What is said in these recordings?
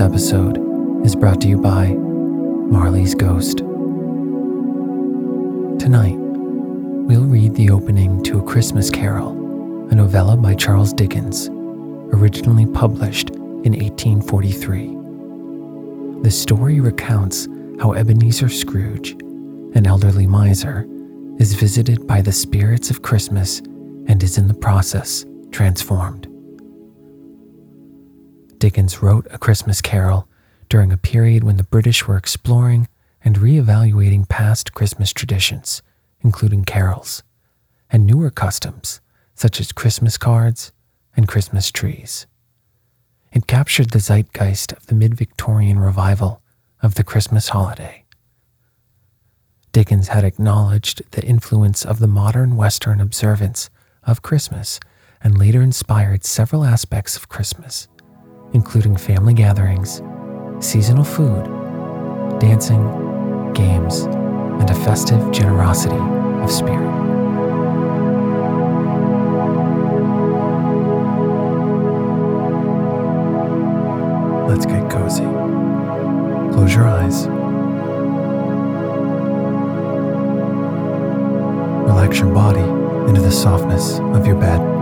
This episode is brought to you by Marley's Ghost. Tonight, we'll read the opening to A Christmas Carol, a novella by Charles Dickens, originally published in 1843. The story recounts how Ebenezer Scrooge, an elderly miser, is visited by the spirits of Christmas and is in the process transformed. Dickens wrote A Christmas Carol during a period when the British were exploring and re-evaluating past Christmas traditions, including carols, and newer customs such as Christmas cards and Christmas trees. It captured the zeitgeist of the mid Victorian revival of the Christmas holiday. Dickens had acknowledged the influence of the modern Western observance of Christmas and later inspired several aspects of Christmas, including family gatherings, seasonal food, dancing, games, and a festive generosity of spirit. Let's get cozy. Close your eyes. Relax your body into the softness of your bed.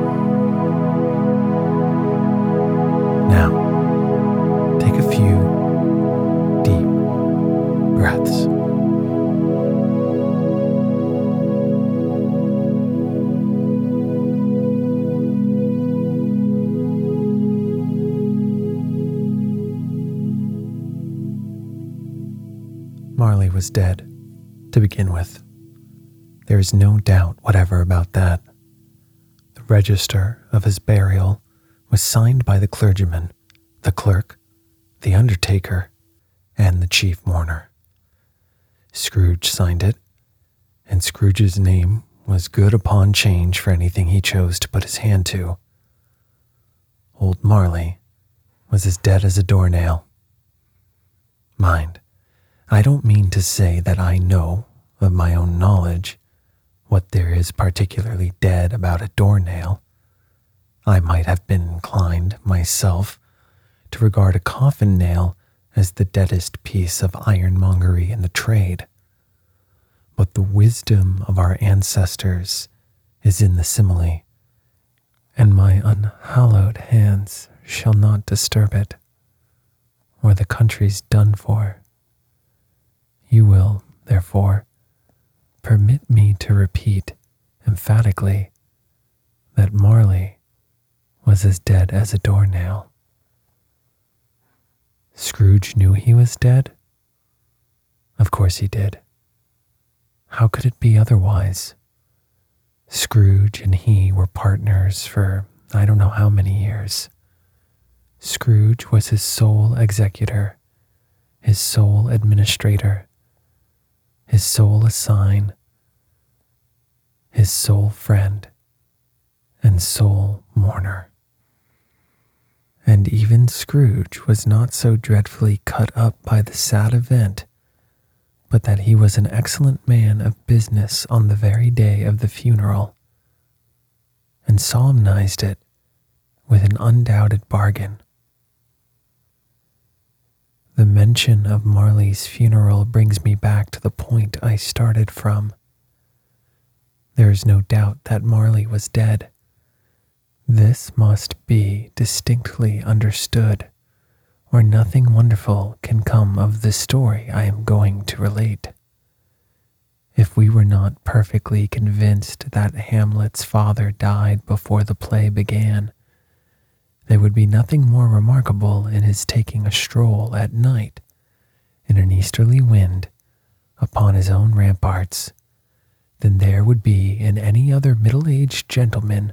Was dead, to begin with. There is no doubt whatever about that. The register of his burial was signed by the clergyman, the clerk, the undertaker, and the chief mourner. Scrooge signed it, and Scrooge's name was good upon change for anything he chose to put his hand to. Old Marley was as dead as a doornail. Mind, I don't mean to say that I know, of my own knowledge, what there is particularly dead about a doornail. I might have been inclined, myself, to regard a coffin nail as the deadest piece of ironmongery in the trade. But the wisdom of our ancestors is in the simile, and my unhallowed hands shall not disturb it, or the country's done for. You will, therefore, permit me to repeat emphatically that Marley was as dead as a doornail. Scrooge knew he was dead? Of course he did. How could it be otherwise? Scrooge and he were partners for I don't know how many years. Scrooge was his sole executor, his sole administrator, his sole assign, his sole friend, and sole mourner. And even Scrooge was not so dreadfully cut up by the sad event, but that he was an excellent man of business on the very day of the funeral, and solemnized it with an undoubted bargain. The mention of Marley's funeral brings me back to the point I started from. There is no doubt that Marley was dead. This must be distinctly understood, or nothing wonderful can come of the story I am going to relate. If we were not perfectly convinced that Hamlet's father died before the play began, there would be nothing more remarkable in his taking a stroll at night in an easterly wind upon his own ramparts than there would be in any other middle aged gentleman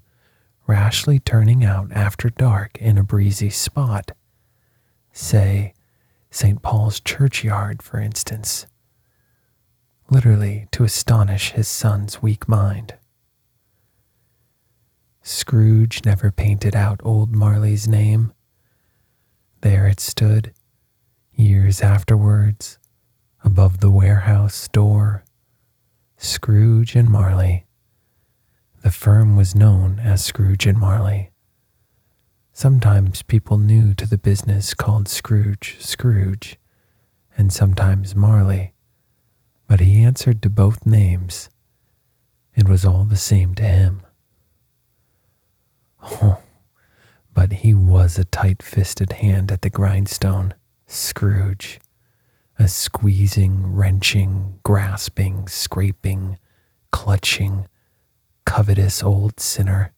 rashly turning out after dark in a breezy spot, say St. Paul's churchyard, for instance, literally to astonish his son's weak mind. Scrooge never painted out old Marley's name. There it stood, years afterwards, above the warehouse door. Scrooge and Marley the firm was known as Scrooge and Marley. Sometimes people new to the business called Scrooge Scrooge, and sometimes Marley, but he answered to both names. It was all the same to him. Oh, but he was a tight fisted hand at the grindstone, Scrooge. A squeezing, wrenching, grasping, scraping, clutching, covetous old sinner,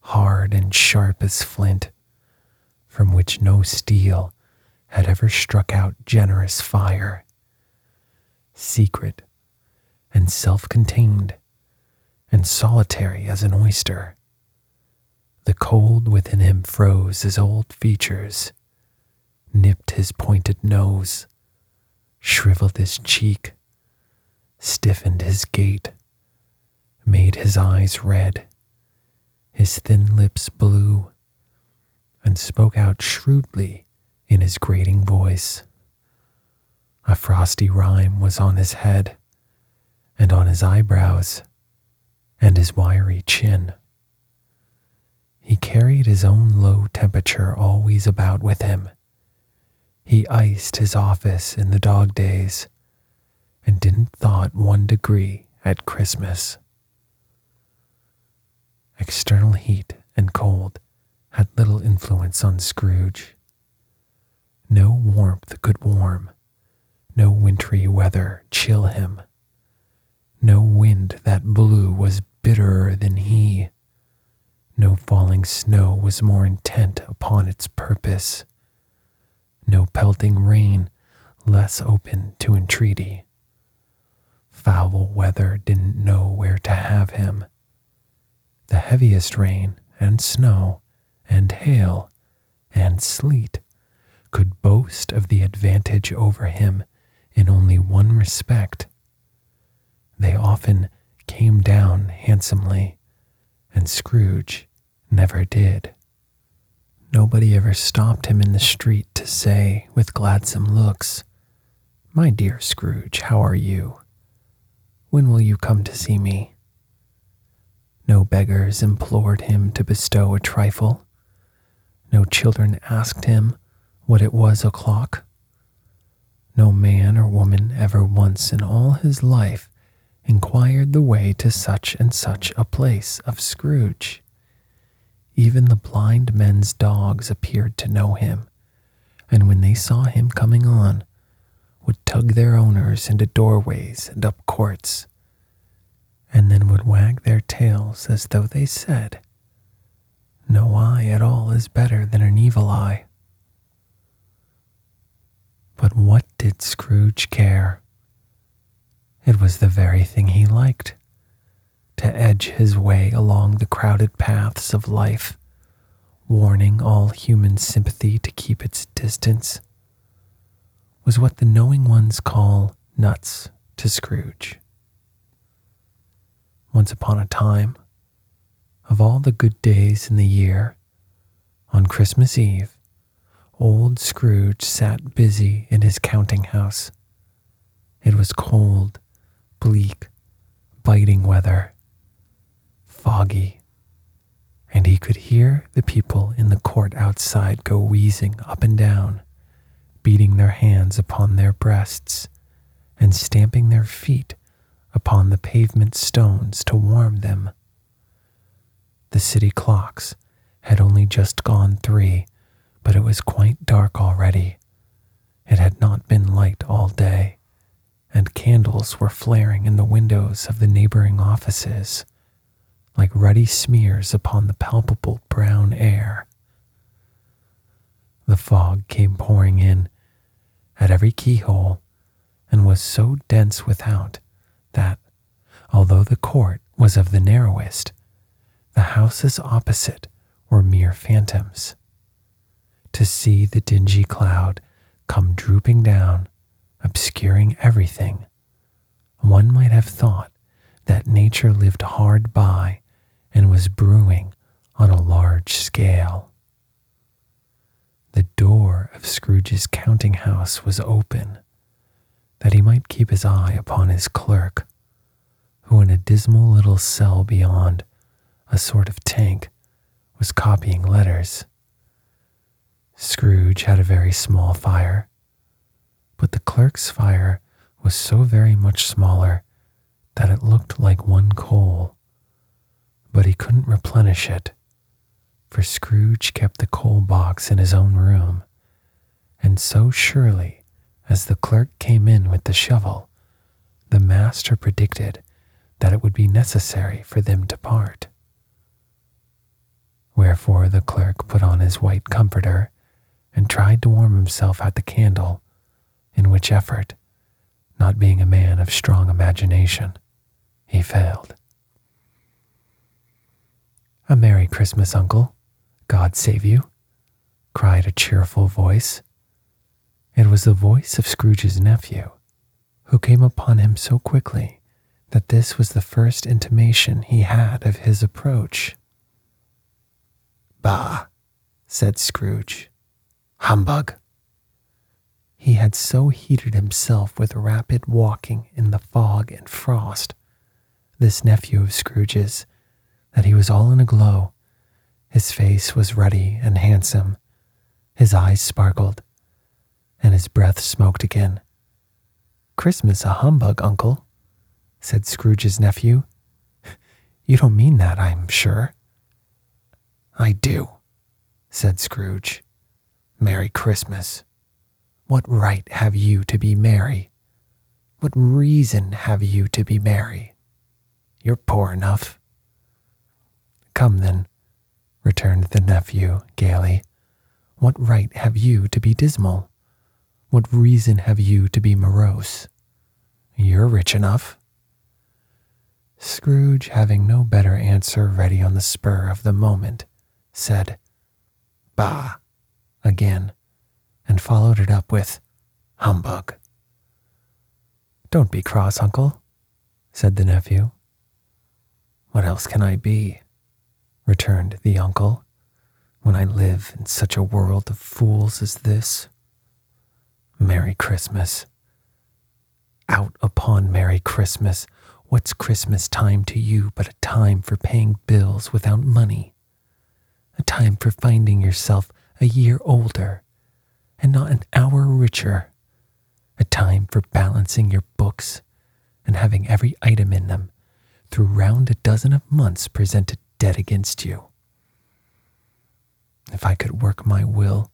hard and sharp as flint, from which no steel had ever struck out generous fire, secret and self contained and solitary as an oyster. The cold within him froze his old features, nipped his pointed nose, shriveled his cheek, stiffened his gait, made his eyes red, his thin lips blue, and spoke out shrewdly in his grating voice. A frosty rime was on his head, and on his eyebrows, and his wiry chin. He carried his own low temperature always about with him. He iced his office in the dog days, and didn't thought one degree at Christmas. External heat and cold had little influence on Scrooge. No warmth could warm, no wintry weather chill him. No wind that blew was bitterer than he. No falling snow was more intent upon its purpose. No pelting rain less open to entreaty. Foul weather didn't know where to have him the heaviest rain and snow and hail and sleet could boast of the advantage over him in only one respect. They often came down handsomely, and Scrooge never did. Nobody ever stopped him in the street to say, with gladsome looks, My dear Scrooge, how are you? When will you come to see me? No beggars implored him to bestow a trifle. No children asked him what it was o'clock. No man or woman ever once in all his life inquired the way to such and such a place of Scrooge. Even the blind men's dogs appeared to know him, and when they saw him coming on, would tug their owners into doorways and up courts and then would wag their tails as though they said, No eye at all is better than an evil eye. But what did Scrooge care? It was the very thing he liked to edge his way along the crowded paths of life, warning all human sympathy to keep its distance, was what the knowing ones call nuts to Scrooge. Once upon a time, of all the good days in the year, on Christmas Eve, old Scrooge sat busy in his counting house. It was cold, bleak, biting weather, foggy, and he could hear the people in the court outside go wheezing up and down, beating their hands upon their breasts and stamping their feet upon the pavement stones to warm them. The city clocks had only just gone three, but it was quite dark already. It had not been light all day, and candles were flaring in the windows of the neighboring offices, like ruddy smears upon the palpable brown air. The fog came pouring in at every keyhole and was so dense without that, although the court was of the narrowest, the houses opposite were mere phantoms. To see the dingy cloud come drooping down, obscuring everything, one might have thought that nature lived hard by and was brewing on a large scale. The door of Scrooge's counting house was open, that he might keep his eye upon his clerk, who in a dismal little cell beyond, a sort of tank, was copying letters. Scrooge had a very small fire, but the clerk's fire was so very much smaller that it looked like one coal. But he couldn't replenish it, for Scrooge kept the coal box in his own room, and so surely as the clerk came in with the shovel, the master predicted that it would be necessary for them to part. Wherefore the clerk put on his white comforter and tried to warm himself at the candle, in which effort, not being a man of strong imagination, he failed. A Merry Christmas, Uncle. God save you, cried a cheerful voice. It was the voice of Scrooge's nephew, who came upon him so quickly that this was the first intimation he had of his approach. Bah, said Scrooge. Humbug. He had so heated himself with rapid walking in the fog and frost, this nephew of Scrooge's, that he was all in a glow. His face was ruddy and handsome, his eyes sparkled, and his breath smoked again. Christmas a humbug, uncle, said Scrooge's nephew. You don't mean that, I'm sure. I do, said Scrooge. Merry Christmas. What right have you to be merry? What reason have you to be merry? You're poor enough. Come then, returned the nephew gaily. What right have you to be dismal? What reason have you to be morose? You're rich enough. Scrooge, having no better answer ready on the spur of the moment, said, Bah, again, and followed it up with, Humbug. Don't be cross, uncle, said the nephew. What else can I be? returned the uncle, when I live in such a world of fools as this. Merry Christmas. Out upon Merry Christmas. What's Christmas time to you but a time for paying bills without money? a time for finding yourself a year older and not an hour richer, a time for balancing your books and having every item in them through round a dozen of months presented dead against you. If I could work my will,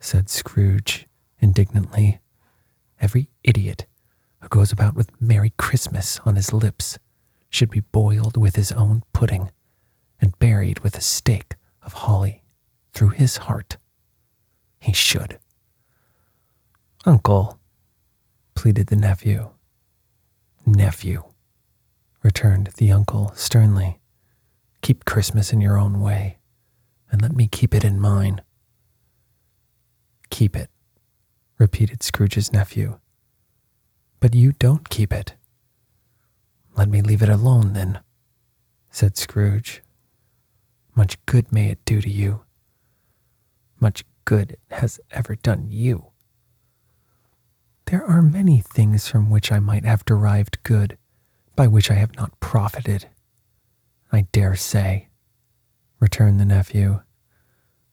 said Scrooge indignantly, every idiot who goes about with Merry Christmas on his lips should be boiled with his own pudding and buried with a stake of holly through his heart. He should. Uncle, pleaded the nephew, Nephew, returned the uncle sternly, keep Christmas in your own way, and let me keep it in mine. Keep it, repeated Scrooge's nephew. But you don't keep it. Let me leave it alone, then, said Scrooge. Much good may it do to you. Much good it has ever done you. There are many things from which I might have derived good, by which I have not profited. I dare say, returned the nephew.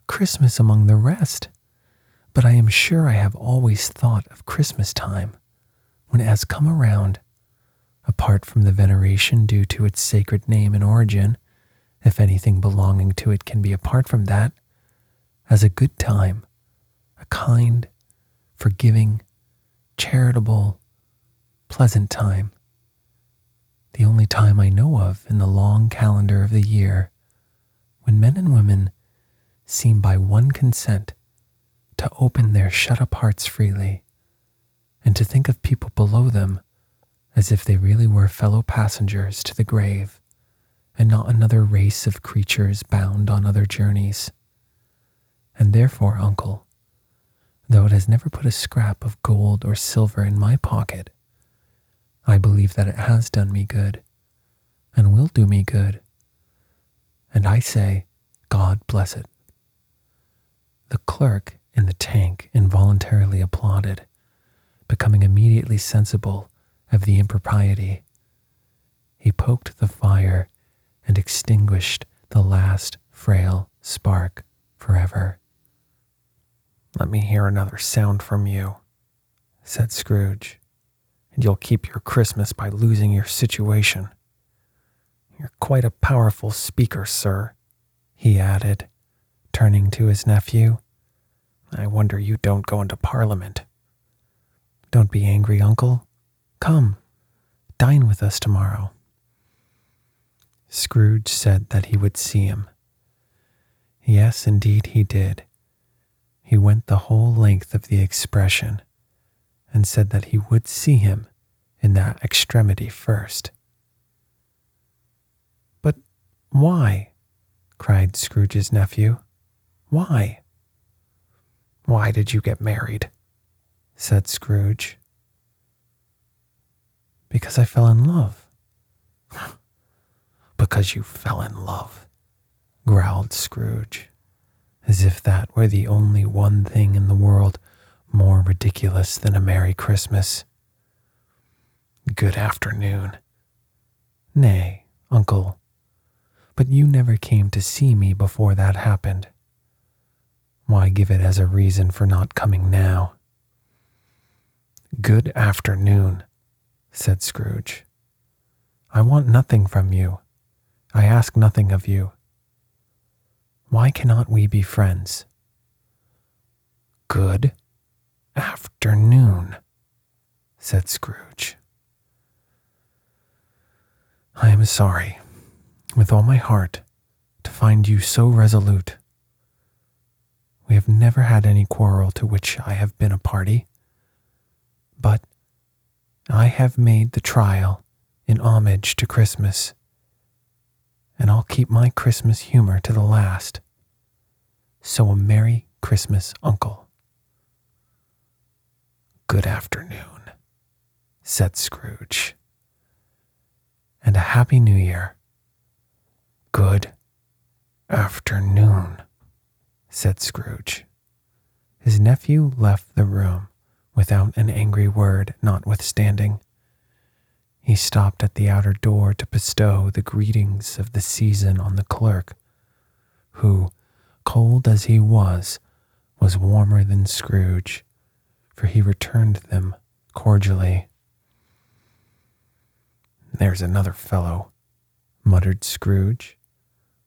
Christmas among the rest. But I am sure I have always thought of Christmas time, when it has come around, apart from the veneration due to its sacred name and origin, if anything belonging to it can be apart from that, as a good time, a kind, forgiving, charitable, pleasant time. The only time I know of in the long calendar of the year when men and women seem by one consent to open their shut up hearts freely and to think of people below them as if they really were fellow passengers to the grave and not another race of creatures bound on other journeys. And therefore, uncle, though it has never put a scrap of gold or silver in my pocket, I believe that it has done me good and will do me good. And I say, God bless it. The clerk in the tank involuntarily applauded, becoming immediately sensible of the impropriety. He poked the fire and extinguished the last frail spark forever. Let me hear another sound from you, said Scrooge, and you'll keep your Christmas by losing your situation. You're quite a powerful speaker, sir, he added, turning to his nephew. I wonder you don't go into Parliament. Don't be angry, uncle. Come, dine with us tomorrow. Scrooge said that he would see him. Yes, indeed, he did he went the whole length of the expression and said that he would see him in that extremity first. But why? cried Scrooge's nephew. Why? Why did you get married? said Scrooge. Because I fell in love. because you fell in love, growled Scrooge as if that were the only one thing in the world more ridiculous than a Merry Christmas. Good afternoon. Nay, uncle, but you never came to see me before that happened. Why give it as a reason for not coming now? Good afternoon, said Scrooge. I want nothing from you. I ask nothing of you. Why cannot we be friends? Good afternoon, said Scrooge. I am sorry, with all my heart, to find you so resolute. We have never had any quarrel to which I have been a party, but I have made the trial in homage to Christmas and I'll keep my Christmas humor to the last. So a Merry Christmas, Uncle. Good afternoon, said Scrooge. And a Happy New Year. Good afternoon, said Scrooge. His nephew left the room without an angry word, notwithstanding. He stopped at the outer door to bestow the greetings of the season on the clerk, who, cold as he was, was warmer than Scrooge, for he returned them cordially. There's another fellow, muttered Scrooge,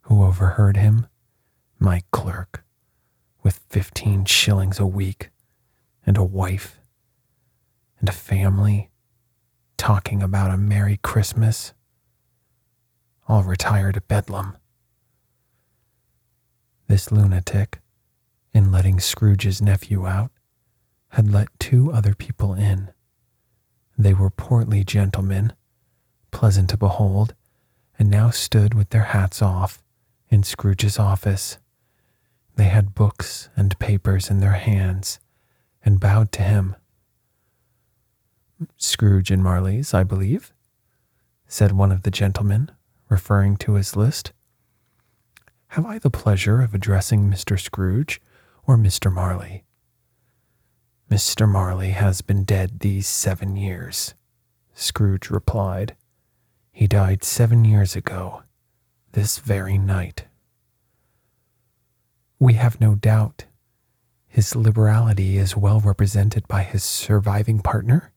who overheard him, my clerk, with fifteen shillings a week, and a wife, and a family talking about a Merry Christmas. I'll retire to Bedlam. This lunatic, in letting Scrooge's nephew out, had let two other people in, They were portly gentlemen, pleasant to behold, and now stood with their hats off in Scrooge's office. They had books and papers in their hands and bowed to him. Scrooge and Marley's, I believe, said one of the gentlemen, referring to his list. Have I the pleasure of addressing Mr. Scrooge or Mr. Marley? Mr. Marley has been dead these seven years, Scrooge replied. He died seven years ago, this very night. We have no doubt his liberality is well represented by his surviving partner,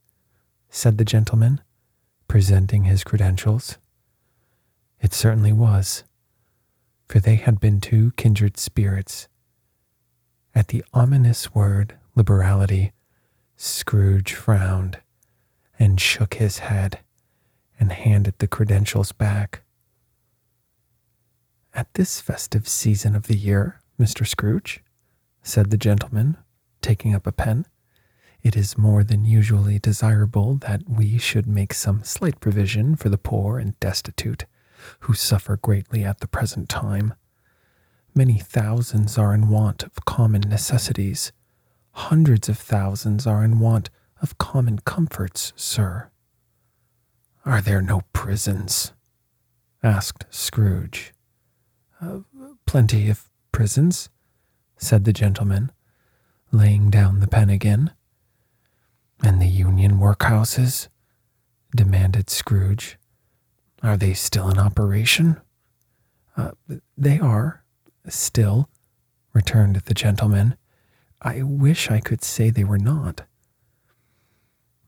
said the gentleman, presenting his credentials. It certainly was, for they had been two kindred spirits. At the ominous word liberality, Scrooge frowned and shook his head and handed the credentials back. At this festive season of the year, Mr. Scrooge, said the gentleman, taking up a pen, it is more than usually desirable that we should make some slight provision for the poor and destitute, who suffer greatly at the present time. Many thousands are in want of common necessities. Hundreds of thousands are in want of common comforts, sir. Are there no prisons? asked Scrooge. Uh, plenty of prisons, said the gentleman, laying down the pen again. And the union workhouses? demanded Scrooge. Are they still in operation? Uh, they are, still, returned the gentleman. I wish I could say they were not.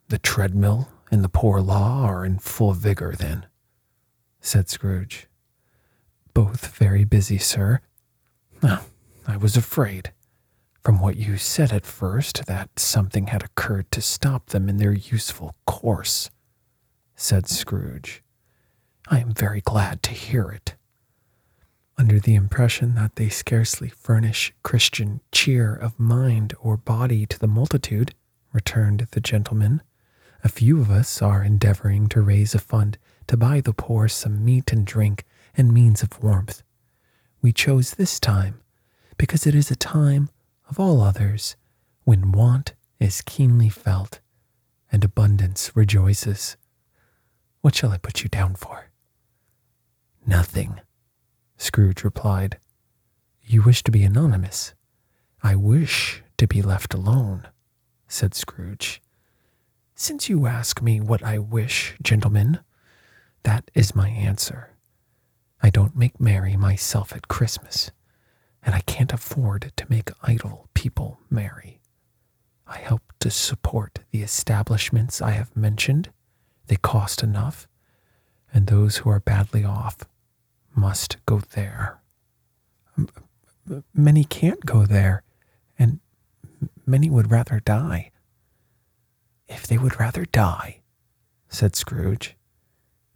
The treadmill and the poor law are in full vigor, then, said Scrooge. Both very busy, sir. Oh, I was afraid, from what you said at first, that something had occurred to stop them in their useful course, said Scrooge. I am very glad to hear it. Under the impression that they scarcely furnish Christian cheer of mind or body to the multitude, returned the gentleman, a few of us are endeavoring to raise a fund to buy the poor some meat and drink and means of warmth. We chose this time because it is a time of all others when want is keenly felt and abundance rejoices. What shall I put you down for? Nothing, Scrooge replied. You wish to be anonymous. I wish to be left alone, said Scrooge. Since you ask me what I wish, gentlemen, that is my answer. I don't make merry myself at Christmas, and I can't afford to make idle people merry. I help to support the establishments I have mentioned. They cost enough, and those who are badly off must go there. Many can't go there, and many would rather die. If they would rather die, said Scrooge,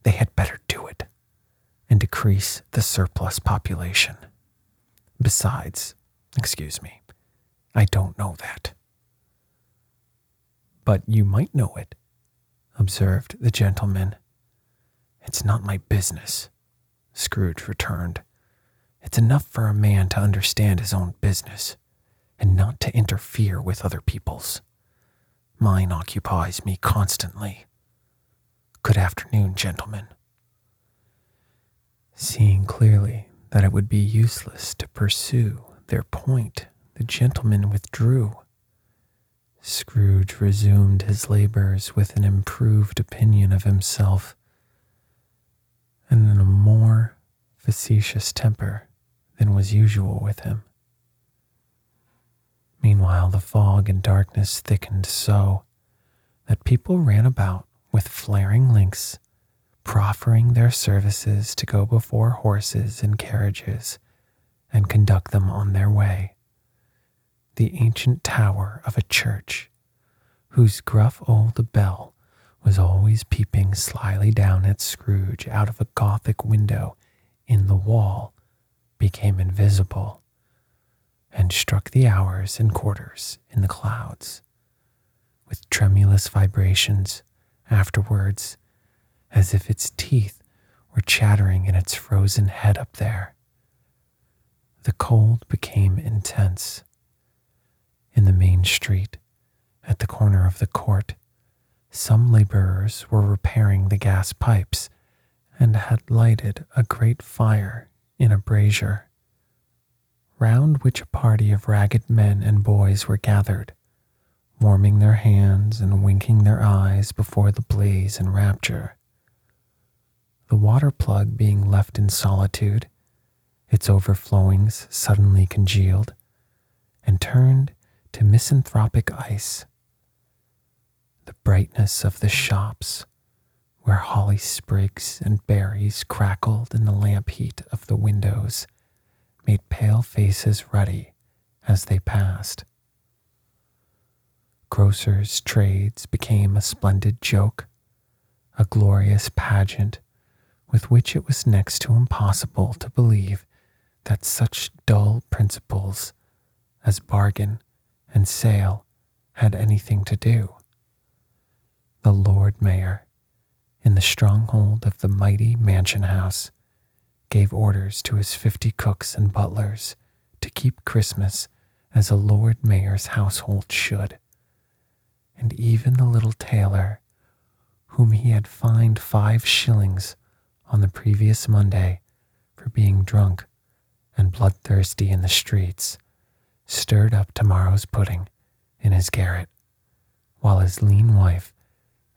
they had better do it and decrease the surplus population. Besides, excuse me, I don't know that. But you might know it, observed the gentleman. It's not my business, Scrooge returned. It's enough for a man to understand his own business and not to interfere with other people's. Mine occupies me constantly. Good afternoon, gentlemen. Seeing clearly that it would be useless to pursue their point, the gentlemen withdrew. Scrooge resumed his labors with an improved opinion of himself and in a more facetious temper than was usual with him. Meanwhile, the fog and darkness thickened so that people ran about with flaring links, proffering their services to go before horses and carriages and conduct them on their way. The ancient tower of a church, whose gruff old bell was always peeping slyly down at Scrooge out of a Gothic window in the wall, became invisible and struck the hours and quarters in the clouds with tremulous vibrations afterwards, as if its teeth were chattering in its frozen head up there. The cold became intense. In the main street, at the corner of the court, some laborers were repairing the gas pipes and had lighted a great fire in a brazier, round which a party of ragged men and boys were gathered, warming their hands and winking their eyes before the blaze in rapture. The water plug being left in solitude, its overflowings suddenly congealed and turned to misanthropic ice. The brightness of the shops, where holly sprigs and berries crackled in the lamp heat of the windows, made pale faces ruddy as they passed. Grocers' trades became a splendid joke, a glorious pageant with which it was next to impossible to believe that such dull principles as bargain and sale had anything to do. The Lord Mayor, in the stronghold of the mighty mansion house, gave orders to his fifty cooks and butlers to keep Christmas as a Lord Mayor's household should. And even the little tailor, whom he had fined five shillings on the previous Monday for being drunk and bloodthirsty in the streets, stirred up tomorrow's pudding in his garret, while his lean wife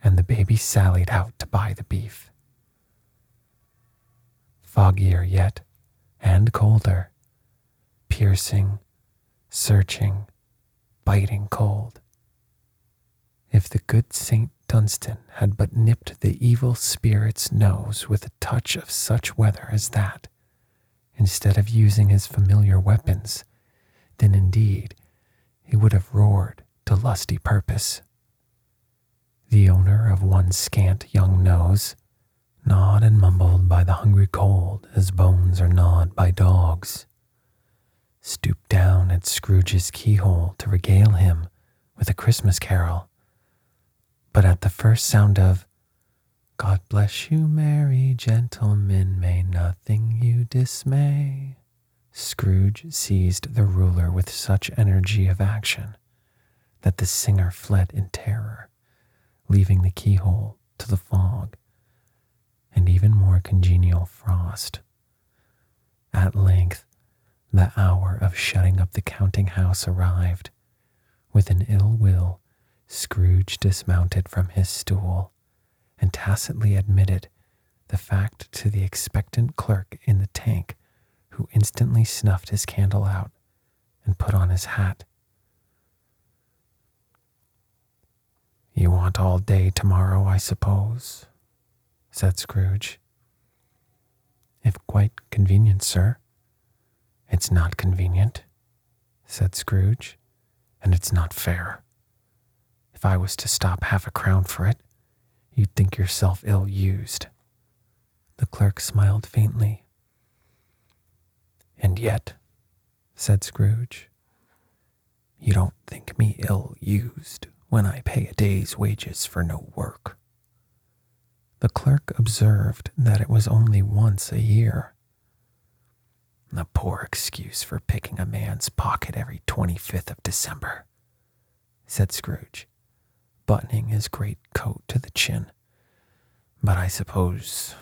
and the baby sallied out to buy the beef. Foggier yet, and colder, piercing, searching, biting cold. If the good Saint Dunstan had but nipped the evil spirit's nose with a touch of such weather as that, instead of using his familiar weapons, then indeed he would have roared to lusty purpose. The owner of one scant young nose, gnawed and mumbled by the hungry cold as bones are gnawed by dogs, stooped down at Scrooge's keyhole to regale him with a Christmas carol. But at the first sound of God bless you, merry gentlemen, may nothing you dismay. Scrooge seized the ruler with such energy of action that the singer fled in terror, leaving the keyhole to the fog and even more congenial frost. At length, the hour of shutting up the counting house arrived. With an ill will, Scrooge dismounted from his stool and tacitly admitted the fact to the expectant clerk in the tank, who instantly snuffed his candle out and put on his hat. You want all day tomorrow, I suppose, said Scrooge. If quite convenient, sir. It's not convenient, said Scrooge, and it's not fair. If I was to stop half a crown for it, you'd think yourself ill used. The clerk smiled faintly. And yet, said Scrooge, you don't think me ill used when I pay a day's wages for no work. The clerk observed that it was only once a year. A poor excuse for picking a man's pocket every 25th of December, said Scrooge buttoning his great coat to the chin. But I suppose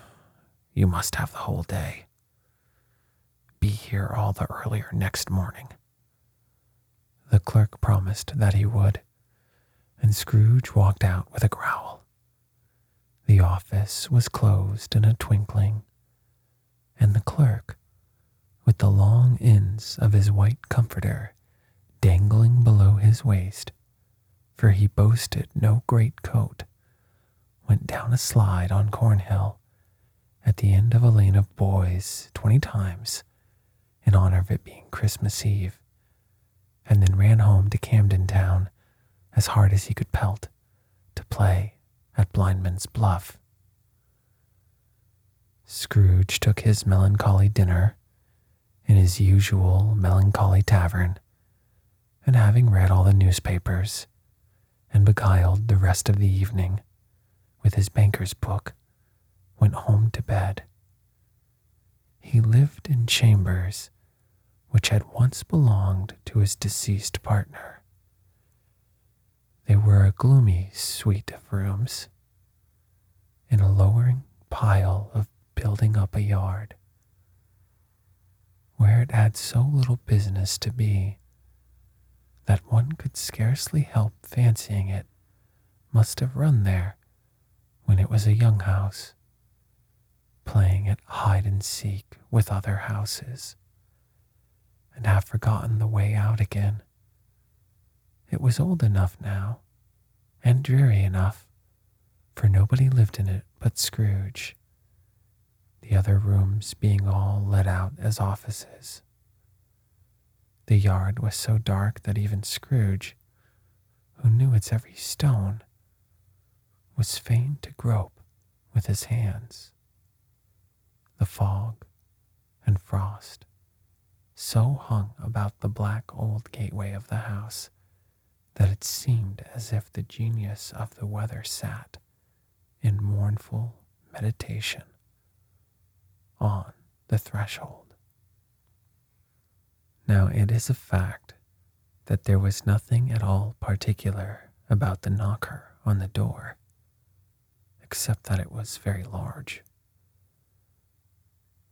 you must have the whole day. Be here all the earlier next morning. The clerk promised that he would, and Scrooge walked out with a growl. The office was closed in a twinkling, and the clerk, with the long ends of his white comforter dangling below his waist, for he boasted no great coat, went down a slide on Cornhill at the end of a lane of boys twenty times in honor of it being Christmas Eve, and then ran home to Camden Town as hard as he could pelt to play at Blindman's Bluff. Scrooge took his melancholy dinner in his usual melancholy tavern, and having read all the newspapers, and beguiled the rest of the evening with his banker's book, went home to bed. He lived in chambers which had once belonged to his deceased partner. They were a gloomy suite of rooms in a lowering pile of building up a yard where it had so little business to be that one could scarcely help fancying it must have run there when it was a young house, playing at hide and seek with other houses, and have forgotten the way out again. It was old enough now, and dreary enough, for nobody lived in it but Scrooge, the other rooms being all let out as offices. The yard was so dark that even Scrooge, who knew its every stone, was fain to grope with his hands. The fog and frost so hung about the black old gateway of the house that it seemed as if the genius of the weather sat in mournful meditation on the threshold. Now, it is a fact that there was nothing at all particular about the knocker on the door, except that it was very large.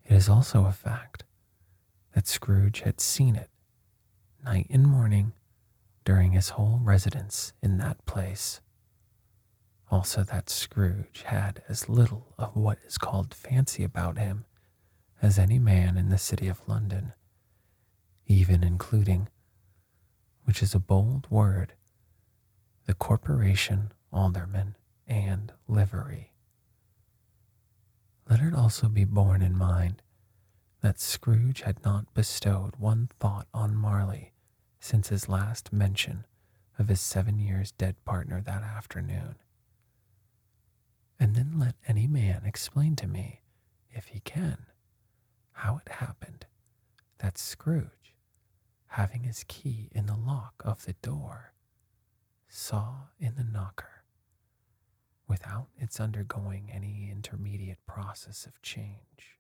It is also a fact that Scrooge had seen it night and morning during his whole residence in that place. Also, that Scrooge had as little of what is called fancy about him as any man in the city of London, even including, which is a bold word, the corporation, alderman, and livery. Let it also be borne in mind that Scrooge had not bestowed one thought on Marley since his last mention of his seven years dead partner that afternoon. And then let any man explain to me, if he can, how it happened that Scrooge, having his key in the lock of the door, saw in the knocker, without its undergoing any intermediate process of change,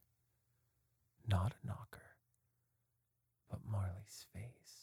not a knocker, but Marley's face.